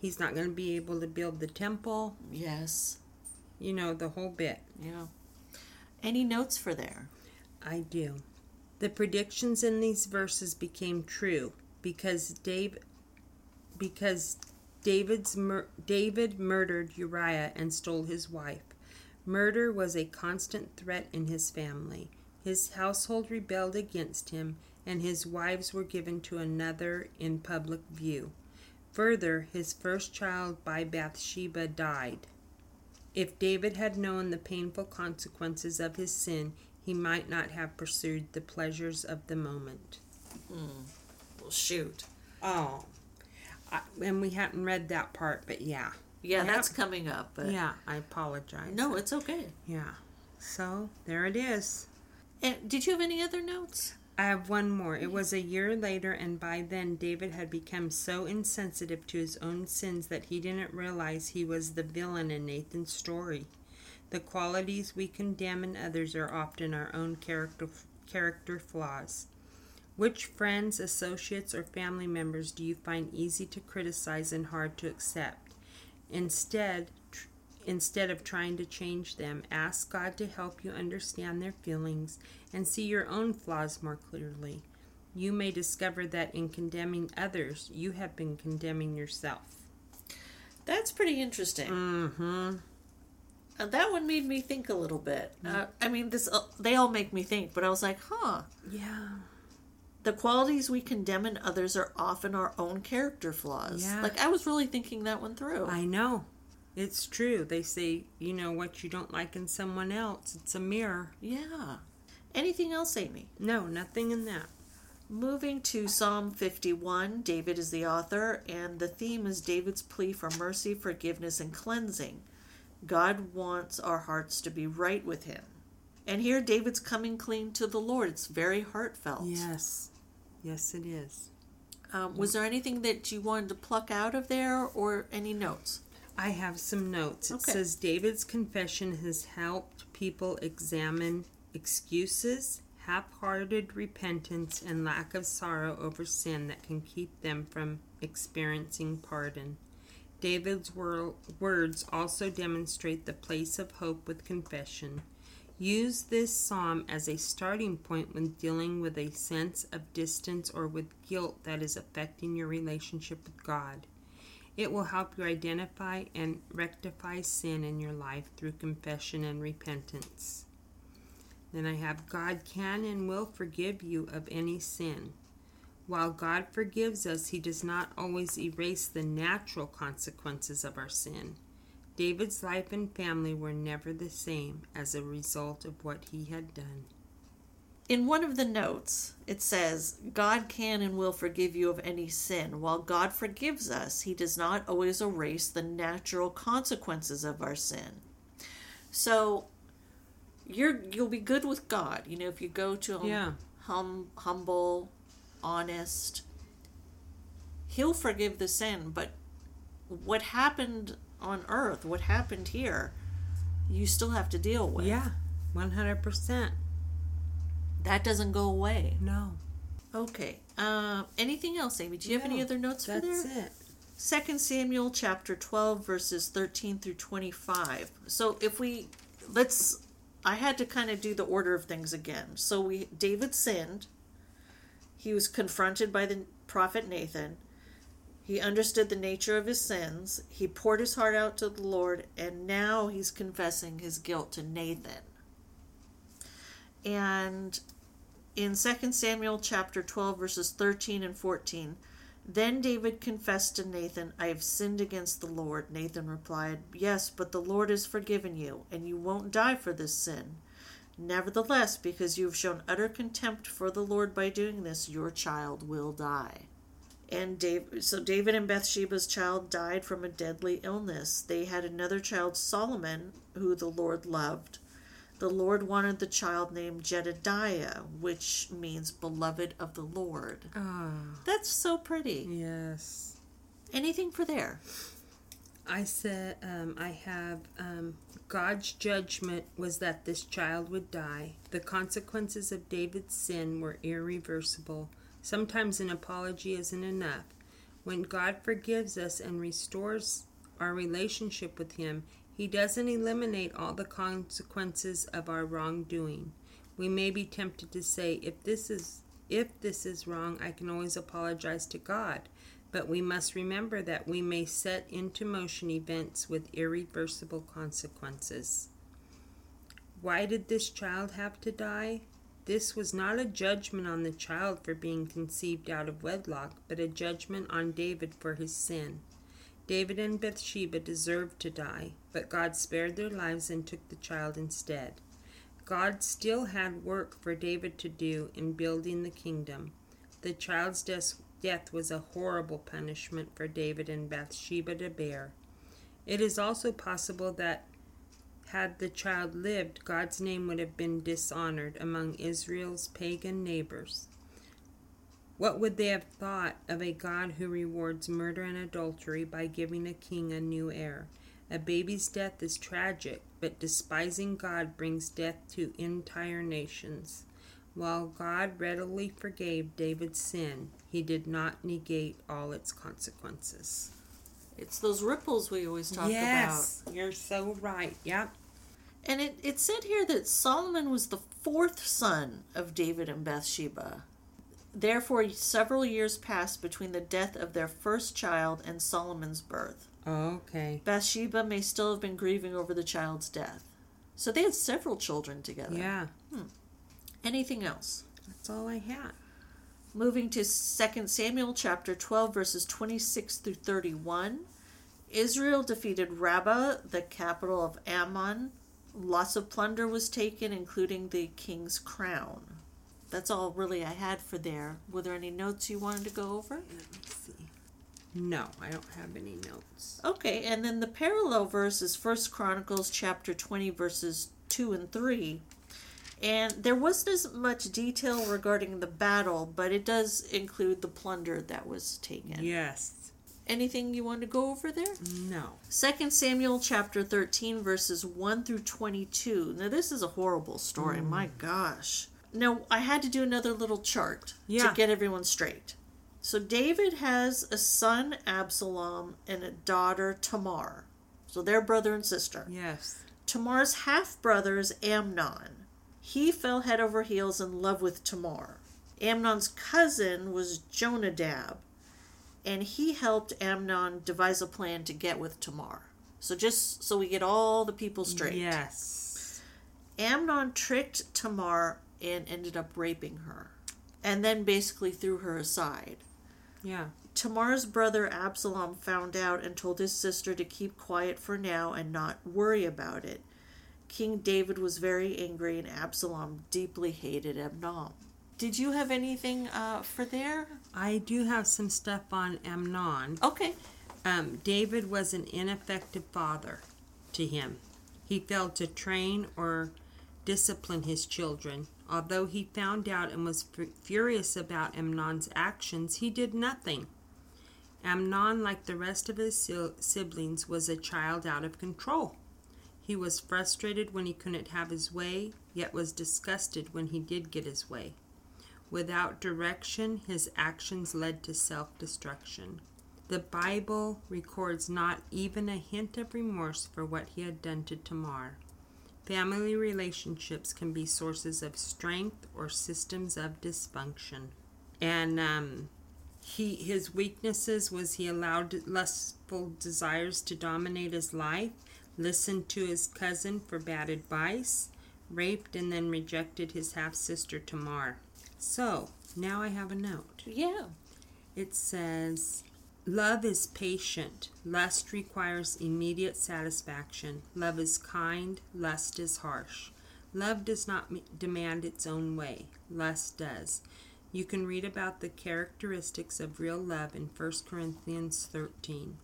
he's not going to be able to build the temple, Yes. you know, the whole bit. Yeah. Any notes for there? I do. The predictions in these verses became true because Dave because David's mur- David murdered Uriah and stole his wife. Murder was a constant threat in his family. His household rebelled against him, and his wives were given to another in public view. Further, his first child by Bathsheba died. If David had known the painful consequences of his sin, he might not have pursued the pleasures of the moment. Mm. Well, shoot. Oh, I, and we hadn't read that part, but yeah. Yeah, Yep. that's coming up. But Yeah, I apologize. No, it's okay. Yeah. So there it is. And did you have any other notes? I have one more. It was a year later, and by then David had become so insensitive to his own sins that he didn't realize he was the villain in Nathan's story. The qualities we condemn in others are often our own character character flaws. Which friends, associates, or family members do you find easy to criticize and hard to accept? Instead, instead of trying to change them, ask God to help you understand their feelings and see your own flaws more clearly. You may discover that in condemning others, you have been condemning yourself. That's pretty interesting. Mm-hmm. Uh, that one made me think a little bit. Uh, I mean, this uh, they all make me think, but I was like, huh. Yeah. The qualities we condemn in others are often our own character flaws. Yeah. Like I was really thinking that one through. I know. It's true. They say, you know, what you don't like in someone else, it's a mirror. yeah. Anything else, Amy? No, nothing in that. Moving to Psalm 51, David is the author, and the theme is David's plea for mercy, forgiveness, and cleansing. God wants our hearts to be right with Him. And here, David's coming clean to the Lord. It's very heartfelt. Yes. Yes, it is. Um, was there anything that you wanted to pluck out of there or any notes? I have some notes. It Okay. says David's confession has helped people examine excuses, half hearted repentance, and lack of sorrow over sin that can keep them from experiencing pardon. David's wor- words also demonstrate the place of hope with confession. Use this psalm as a starting point when dealing with a sense of distance or with guilt that is affecting your relationship with God. It will help you identify and rectify sin in your life through confession and repentance. Then I have God can and will forgive you of any sin. While God forgives us, He does not always erase the natural consequences of our sin. David's life and family were never the same as a result of what he had done. In one of the notes, it says, God can and will forgive you of any sin. While God forgives us, He does not always erase the natural consequences of our sin. So, you're you'll be good with God. You know, if you go to Him Yeah. hum, humble, honest, He'll forgive the sin. But what happened on earth, what happened here, you still have to deal with. Yeah, 100%. That doesn't go away. No. Okay. Uh, anything else, Amy? Do you have any other notes for there? That's it. Second Samuel chapter twelve verses thirteen through twenty five. So if we let's I had to kind of do the order of things again. So we David sinned. He was confronted by the prophet Nathan. He understood the nature of his sins. He poured his heart out to the Lord, and now he's confessing his guilt to Nathan. And in 2 Samuel chapter 12 verses 13 and 14, then David confessed to Nathan, I have sinned against the Lord. Nathan replied, Yes, but the Lord has forgiven you, and you won't die for this sin. Nevertheless, because you have shown utter contempt for the Lord by doing this, your child will die. And so David and Bathsheba's child died from a deadly illness. They had another child, Solomon, who the Lord loved. The Lord wanted the child named Jedediah, which means beloved of the Lord. Ah, That's so pretty. yes. Anything for there? I said, um, I have um, God's judgment was that this child would die. The consequences of David's sin were irreversible. Sometimes an apology isn't enough. When God forgives us and restores our relationship with Him, He doesn't eliminate all the consequences of our wrongdoing. We may be tempted to say, if this is if this is wrong, I can always apologize to God. But we must remember that we may set into motion events with irreversible consequences. Why did this child have to die? This was not a judgment on the child for being conceived out of wedlock, but a judgment on David for his sin. David and Bathsheba deserved to die, but God spared their lives and took the child instead. God still had work for David to do in building the kingdom. The child's death was a horrible punishment for David and Bathsheba to bear. It is also possible that had the child lived, God's name would have been dishonored among Israel's pagan neighbors. What would they have thought of a God who rewards murder and adultery by giving a king a new heir? A baby's death is tragic, but despising God brings death to entire nations. While God readily forgave David's sin, he did not negate all its consequences. It's those ripples we always talk yes, about. You're so right. Yep. And it, it said here that Solomon was the fourth son of David and Bathsheba. Therefore, several years passed between the death of their first child and Solomon's birth. Oh, okay. Bathsheba may still have been grieving over the child's death. So they had several children together. Yeah. Hmm. Anything else? That's all I had. Moving to 2 Samuel chapter 12, verses 26 through 31. Israel defeated Rabbah, the capital of Ammon. Lots of plunder was taken, including the king's crown. That's all really I had for there. Were there any notes you wanted to go over? Let me see. No, I don't have any notes. Okay, and then the parallel verse is First Chronicles chapter 20, verses 2 and 3. And there wasn't as much detail regarding the battle, but it does include the plunder that was taken. Yes. Anything you want to go over there? No. Second Samuel chapter 13 verses 1 through 22. Now this is a horrible story. Mm. My gosh. Now I had to do another little chart yeah. to get everyone straight. So David has a son Absalom and a daughter Tamar. So they're brother and sister. Yes. Tamar's half brother is Amnon. He fell head over heels in love with Tamar. Amnon's cousin was Jonadab, and he helped Amnon devise a plan to get with Tamar. So just so we get all the people straight. Yes. Amnon tricked Tamar and ended up raping her, and then basically threw her aside. Yeah. Tamar's brother Absalom found out and told his sister to keep quiet for now and not worry about it. King David was very angry, and Absalom deeply hated Amnon. Did you have anything uh, for there? I do have some stuff on Amnon. Okay. Um, David was an ineffective father to him. He failed to train or discipline his children. Although he found out and was furious about Amnon's actions, he did nothing. Amnon, like the rest of his siblings, was a child out of control. He was frustrated when he couldn't have his way, yet was disgusted when he did get his way. Without direction, his actions led to self destruction. The Bible records not even a hint of remorse for what he had done to Tamar. Family relationships can be sources of strength or systems of dysfunction. And um, he his weaknesses was he allowed lustful desires to dominate his life listened to his cousin for bad advice, raped and then rejected his half sister Tamar. So, now I have a note. Yeah. It says, Love is patient. Lust requires immediate satisfaction. Love is kind. Lust is harsh. Love does not demand its own way. Lust does. You can read about the characteristics of real love in 1 Corinthians 13.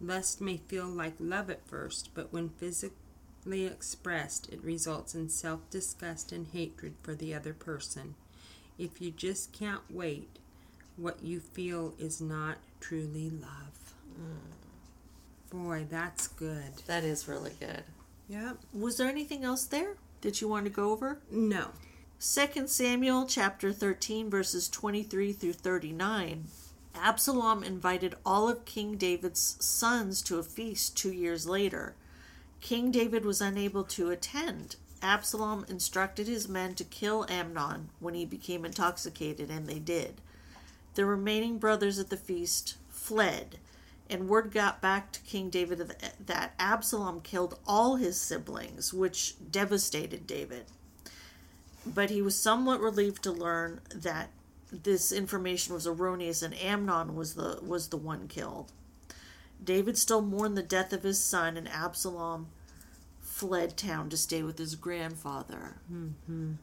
Lust may feel like love at first, but when physically expressed, it results in self disgust and hatred for the other person. If you just can't wait, what you feel is not truly love. Mm. Boy, that's good. That is really good. Yep. Was there anything else there that you wanted to go over? No. 2 Samuel chapter 13 verses 23 through 39. Absalom invited all of King David's sons to a feast 2 years later. King David was unable to attend. Absalom instructed his men to kill Amnon when he became intoxicated and they did. The remaining brothers at the feast fled and word got back to King David that Absalom killed all his siblings, which devastated David but he was somewhat relieved to learn that this information was erroneous and Amnon was the was the one killed. David still mourned the death of his son, and Absalom fled town to stay with his grandfather. Mm-hmm.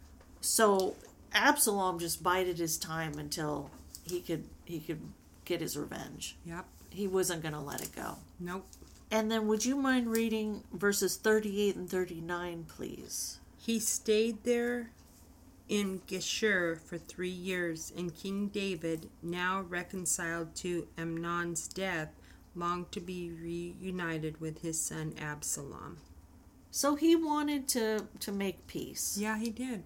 So Absalom just bided his time until he could he could get his revenge. Yep. He wasn't going to let it go. Nope. And then would you mind reading verses 38 and 39, please? He stayed there in Geshur for three years, and King David, now reconciled to Amnon's death, longed to be reunited with his son Absalom. So he wanted to, to make peace. Yeah, he did.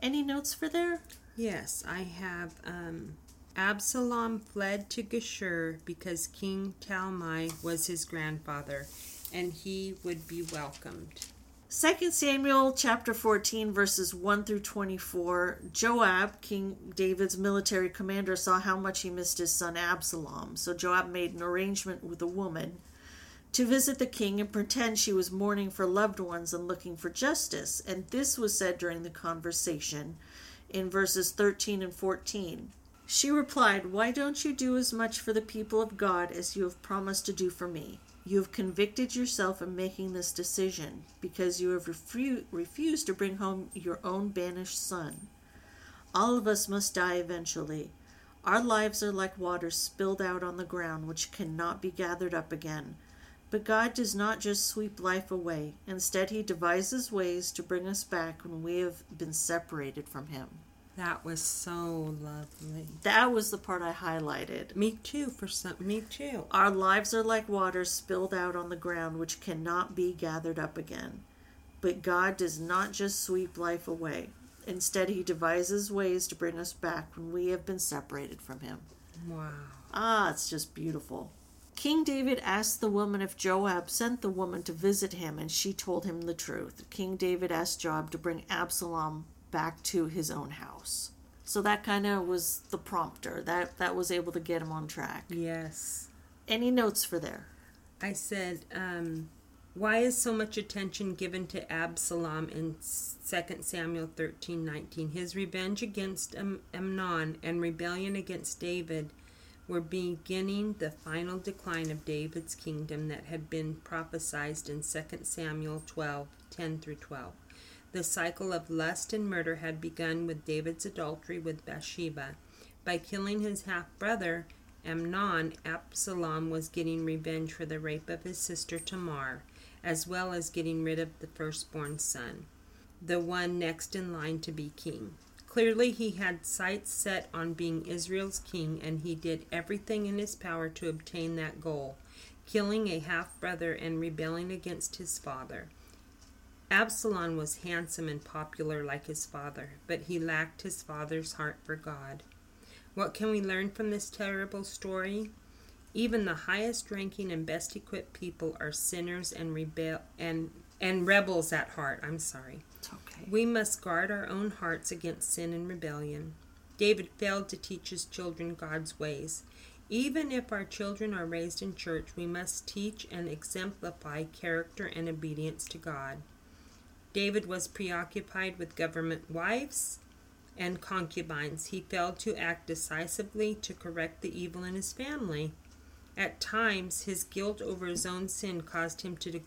Any notes for there? Yes, I have. Um, Absalom fled to Geshur because King Talmai was his grandfather, and he would be welcomed. 2 Samuel chapter 14 verses 1 through 24 Joab King David's military commander saw how much he missed his son Absalom. So Joab made an arrangement with a woman to visit the king and pretend she was mourning for loved ones and looking for justice. And this was said during the conversation in verses 13 and 14 She replied why don't you do as much for the people of God as you have promised to do for me you have convicted yourself in making this decision because you have refu- refused to bring home your own banished son. All of us must die eventually. Our lives are like water spilled out on the ground, which cannot be gathered up again. But God does not just sweep life away. Instead, He devises ways to bring us back when we have been separated from Him. That was so lovely. That was the part I highlighted. Me too, for some me too. Our lives are like water spilled out on the ground which cannot be gathered up again. But God does not just sweep life away. Instead, he devises ways to bring us back when we have been separated from him. Wow. Ah, it's just beautiful. King David asked the woman if Joab sent the woman to visit him, and she told him the truth. King David asked Joab to bring Absalom back to his own house. So that kind of was the prompter. That that was able to get him on track. Yes. Any notes for there? I said, um, why is so much attention given to Absalom in 2 Samuel 13 19? His revenge against Amnon and rebellion against David were beginning the final decline of David's kingdom that had been prophesied in 2 Samuel 12 10 through 12. The cycle of lust and murder had begun with David's adultery with Bathsheba. By killing his half brother, Amnon, Absalom was getting revenge for the rape of his sister Tamar, as well as getting rid of the firstborn son, the one next in line to be king. Clearly, he had sights set on being Israel's king, and he did everything in his power to obtain that goal, killing a half brother and rebelling against his father. Absalom was handsome and popular like his father, but he lacked his father's heart for God. What can we learn from this terrible story? Even the highest ranking and best equipped people are sinners and rebel and and rebels at heart. I'm sorry. It's okay. We must guard our own hearts against sin and rebellion. David failed to teach his children God's ways. Even if our children are raised in church, we must teach and exemplify character and obedience to God. David was preoccupied with government wives and concubines. He failed to act decisively to correct the evil in his family. At times, his guilt over his own sin caused him to, de-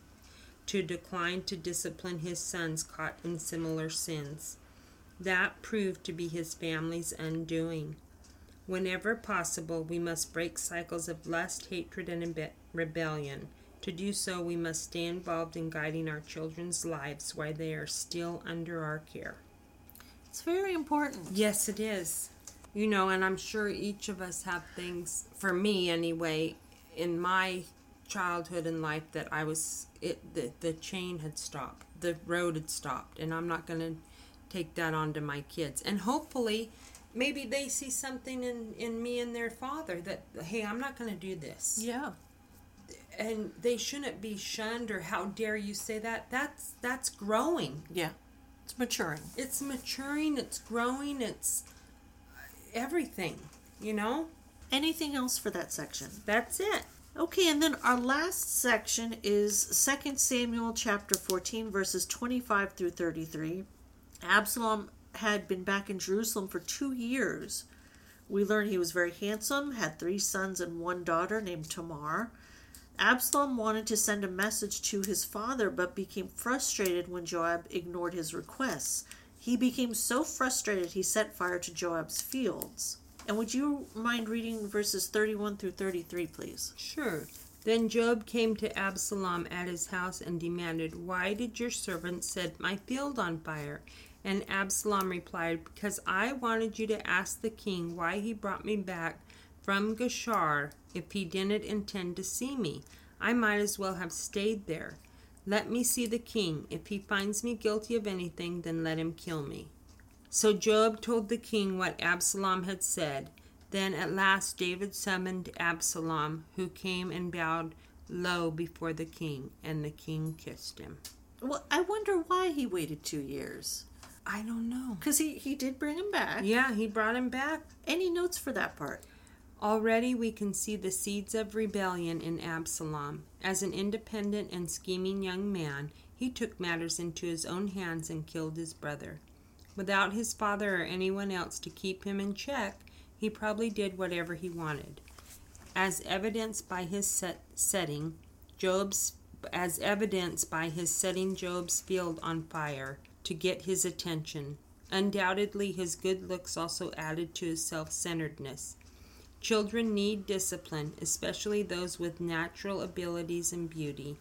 to decline to discipline his sons caught in similar sins. That proved to be his family's undoing. Whenever possible, we must break cycles of lust, hatred, and rebellion. To do so, we must stay involved in guiding our children's lives while they are still under our care. It's very important. Yes, it is. You know, and I'm sure each of us have things, for me anyway, in my childhood and life that I was it the, the chain had stopped. The road had stopped and I'm not going to take that on to my kids. And hopefully maybe they see something in in me and their father that hey, I'm not going to do this. Yeah. And they shouldn't be shunned or how dare you say that? That's that's growing. Yeah. It's maturing. It's maturing, it's growing, it's everything, you know? Anything else for that section? That's it. Okay, and then our last section is 2 Samuel chapter 14 verses 25 through 33. Absalom had been back in Jerusalem for 2 years. We learn he was very handsome, had 3 sons and one daughter named Tamar. Absalom wanted to send a message to his father but became frustrated when Joab ignored his requests. He became so frustrated he set fire to Joab's fields. And would you mind reading verses 31 through 33, please? Sure. Then Joab came to Absalom at his house and demanded, Why did your servant set my field on fire? And Absalom replied, Because I wanted you to ask the king why he brought me back from Geshur if he didn't intend to see me. I might as well have stayed there. Let me see the king. If he finds me guilty of anything, then let him kill me. So Joab told the king what Absalom had said. Then at last David summoned Absalom, who came and bowed low before the king, and the king kissed him. Well, I wonder why he waited two years. I don't know. Because he, he did bring him back. Yeah, he brought him back. Any notes for that part? Already we can see the seeds of rebellion in Absalom. As an independent and scheming young man, he took matters into his own hands and killed his brother. Without his father or anyone else to keep him in check, he probably did whatever he wanted. As evidenced by his set, setting Joab's as evidenced by his setting Joab's field on fire to get his attention. Undoubtedly his good looks also added to his self-centeredness. Children need discipline, especially those with natural abilities and beauty.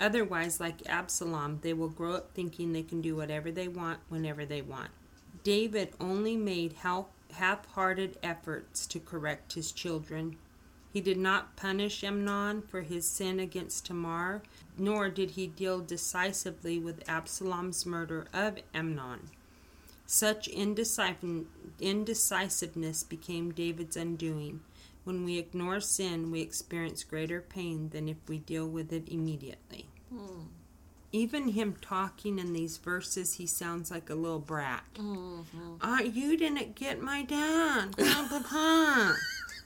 Otherwise, like Absalom, they will grow up thinking they can do whatever they want whenever they want. David only made half hearted efforts to correct his children. He did not punish Amnon for his sin against Tamar, nor did he deal decisively with Absalom's murder of Amnon. Such indecisiveness became David's undoing. When we ignore sin, we experience greater pain than if we deal with it immediately. Hmm. Even him talking in these verses, he sounds like a little brat. Mm-hmm. Uh, you didn't get my dad. [laughs]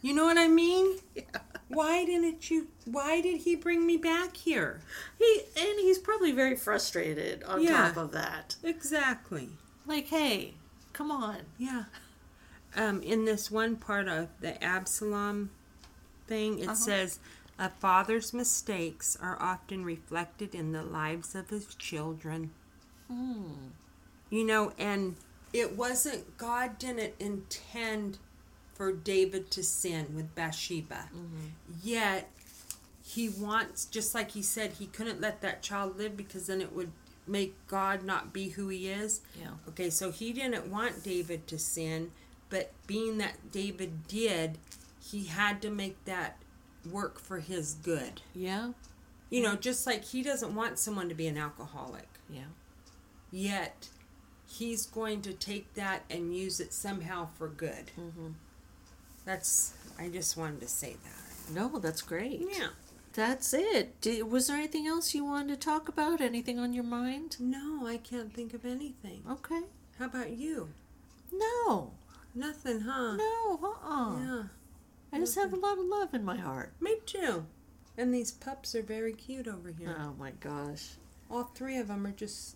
you know what I mean? Yeah. Why didn't you? Why did he bring me back here? He and he's probably very frustrated on yeah, top of that. Exactly. Like, hey, come on. Yeah um, in this one part of the Absalom thing, it uh-huh. says, A father's mistakes are often reflected in the lives of his children. Hmm. You know, and it wasn't, God didn't intend for David to sin with Bathsheba. Mm-hmm. Yet, he wants, just like he said, he couldn't let that child live because then it would make God not be who he is. Yeah. Okay, so he didn't want David to sin, but being that David did, he had to make that work for his good. Yeah. You know, just like he doesn't want someone to be an alcoholic. Yeah. Yet, he's going to take that and use it somehow for good. Mm-hmm. That's, I just wanted to say that. No, that's great. Yeah. That's it. Did, was there anything else you wanted to talk about? Anything on your mind? No, I can't think of anything. Okay. How about you? No. Nothing, huh? No, uh-uh. Yeah. I just have a lot of love in my heart. Me too. And these pups are very cute over here. Oh my gosh. All three of them are just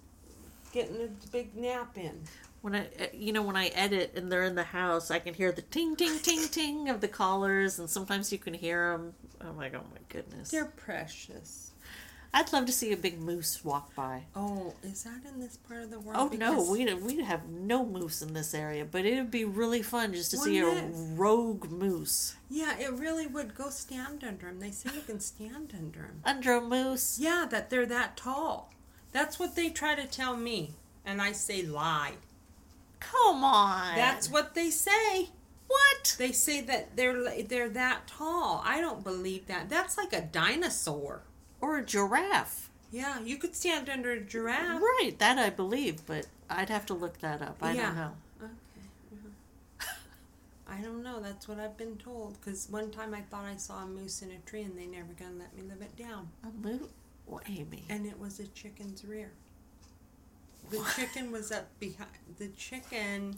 getting a big nap in. When I, eh, you know, when I edit and they're in the house, I can hear the ting, ting, ting, ting of the collars, and sometimes you can hear them. I'm like, oh my goodness. They're precious. I'd love to see a big moose walk by. Oh, is that in this part of the world? Oh because... no, we we have no moose in this area, but it would be really fun just to see a rogue moose. Yeah, it really would. Go stand under them. They say you can stand under them. Under a moose? Yeah, that they're that tall. That's what they try to tell me, and I say lie. Come on. That's what they say. What? They say that they're they're that tall. I don't believe that. That's like a dinosaur. Or a giraffe. Yeah, you could stand under a giraffe. Right, that I believe, but I'd have to look that up. I Yeah. don't know. Okay. uh-huh. [laughs] I don't know. That's what I've been told. Because one time I thought I saw a moose in a tree, and they never gonna let me live it down. A moo? Well, Amy. And it was a chicken's rear. The chicken was up behind. The chicken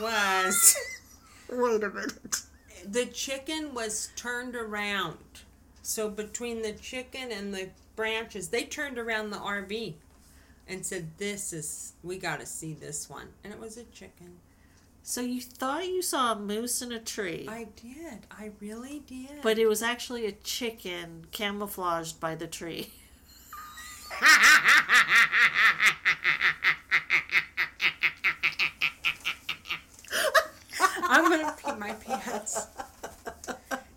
was. [laughs] Wait a minute. the chicken was turned around. So between the chicken and the branches, they turned around the RV and said, "This is we got to see this one." And it was a chicken. So you thought you saw a moose in a tree, I did. I really did. but it was actually a chicken camouflaged by the tree. [laughs] I'm gonna pee my pants.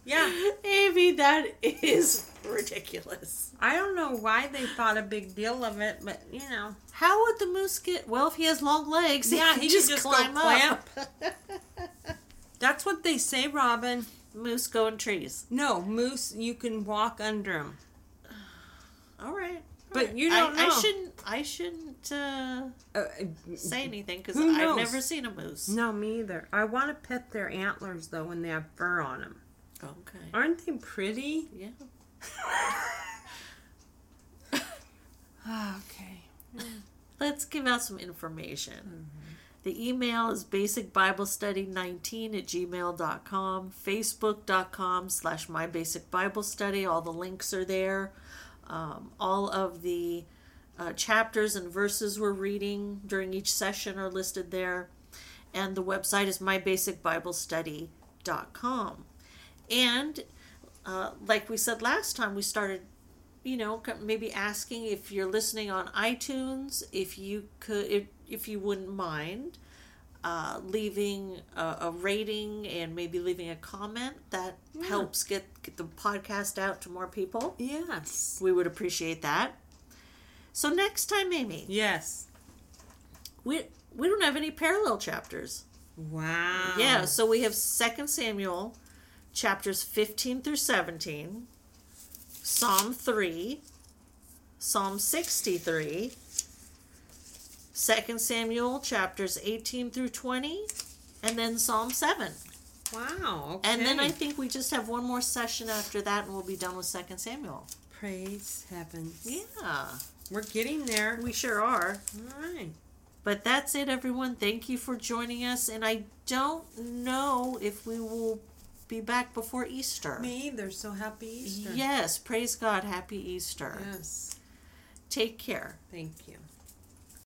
Yeah, Amy, that is ridiculous. I don't know why they thought a big deal of it, but you know, How would the moose get? Well, if he has long legs, yeah, [laughs] he, he can could just climb up. clamp. [laughs] That's what they say, Robin. moose go in trees. No, moose, you can walk under them. All right. But All you I- don't I, know. shouldn't. I shouldn't uh, Uh, say anything because I've never seen a moose. no, me either. I want to pet their antlers though when they have fur on them. Okay. Aren't they pretty? Yeah. [laughs] okay. Let's give out some information. The email is basicbiblestudy19 at gmail.com, facebook.com slash mybasicbiblestudy. All the links are there. Um, all of the uh, chapters and verses we're reading during each session are listed there. And the website is mybasicbiblestudy.com. And uh, like we said last time, we started you know maybe asking if you're listening on itunes if you could if, if you wouldn't mind uh, leaving a, a rating and maybe leaving a comment that helps get, get the podcast out to more people Yes. we would appreciate that so next time amy Yes. we we don't have any parallel chapters Wow. yeah so we have second samuel chapters 15 through 17 psalm 3 psalm 63 second samuel chapters 18 through 20 and then psalm 7 Wow. Okay. and then i think we just have one more session after that and we'll be done with second samuel praise heavens. yeah We're getting there. we sure are All right. But that's it, everyone. Thank you for joining us. And I don't know if we will be back before Easter. Me either. So happy Easter. Yes, praise God. Happy Easter. Yes. Take care. Thank you.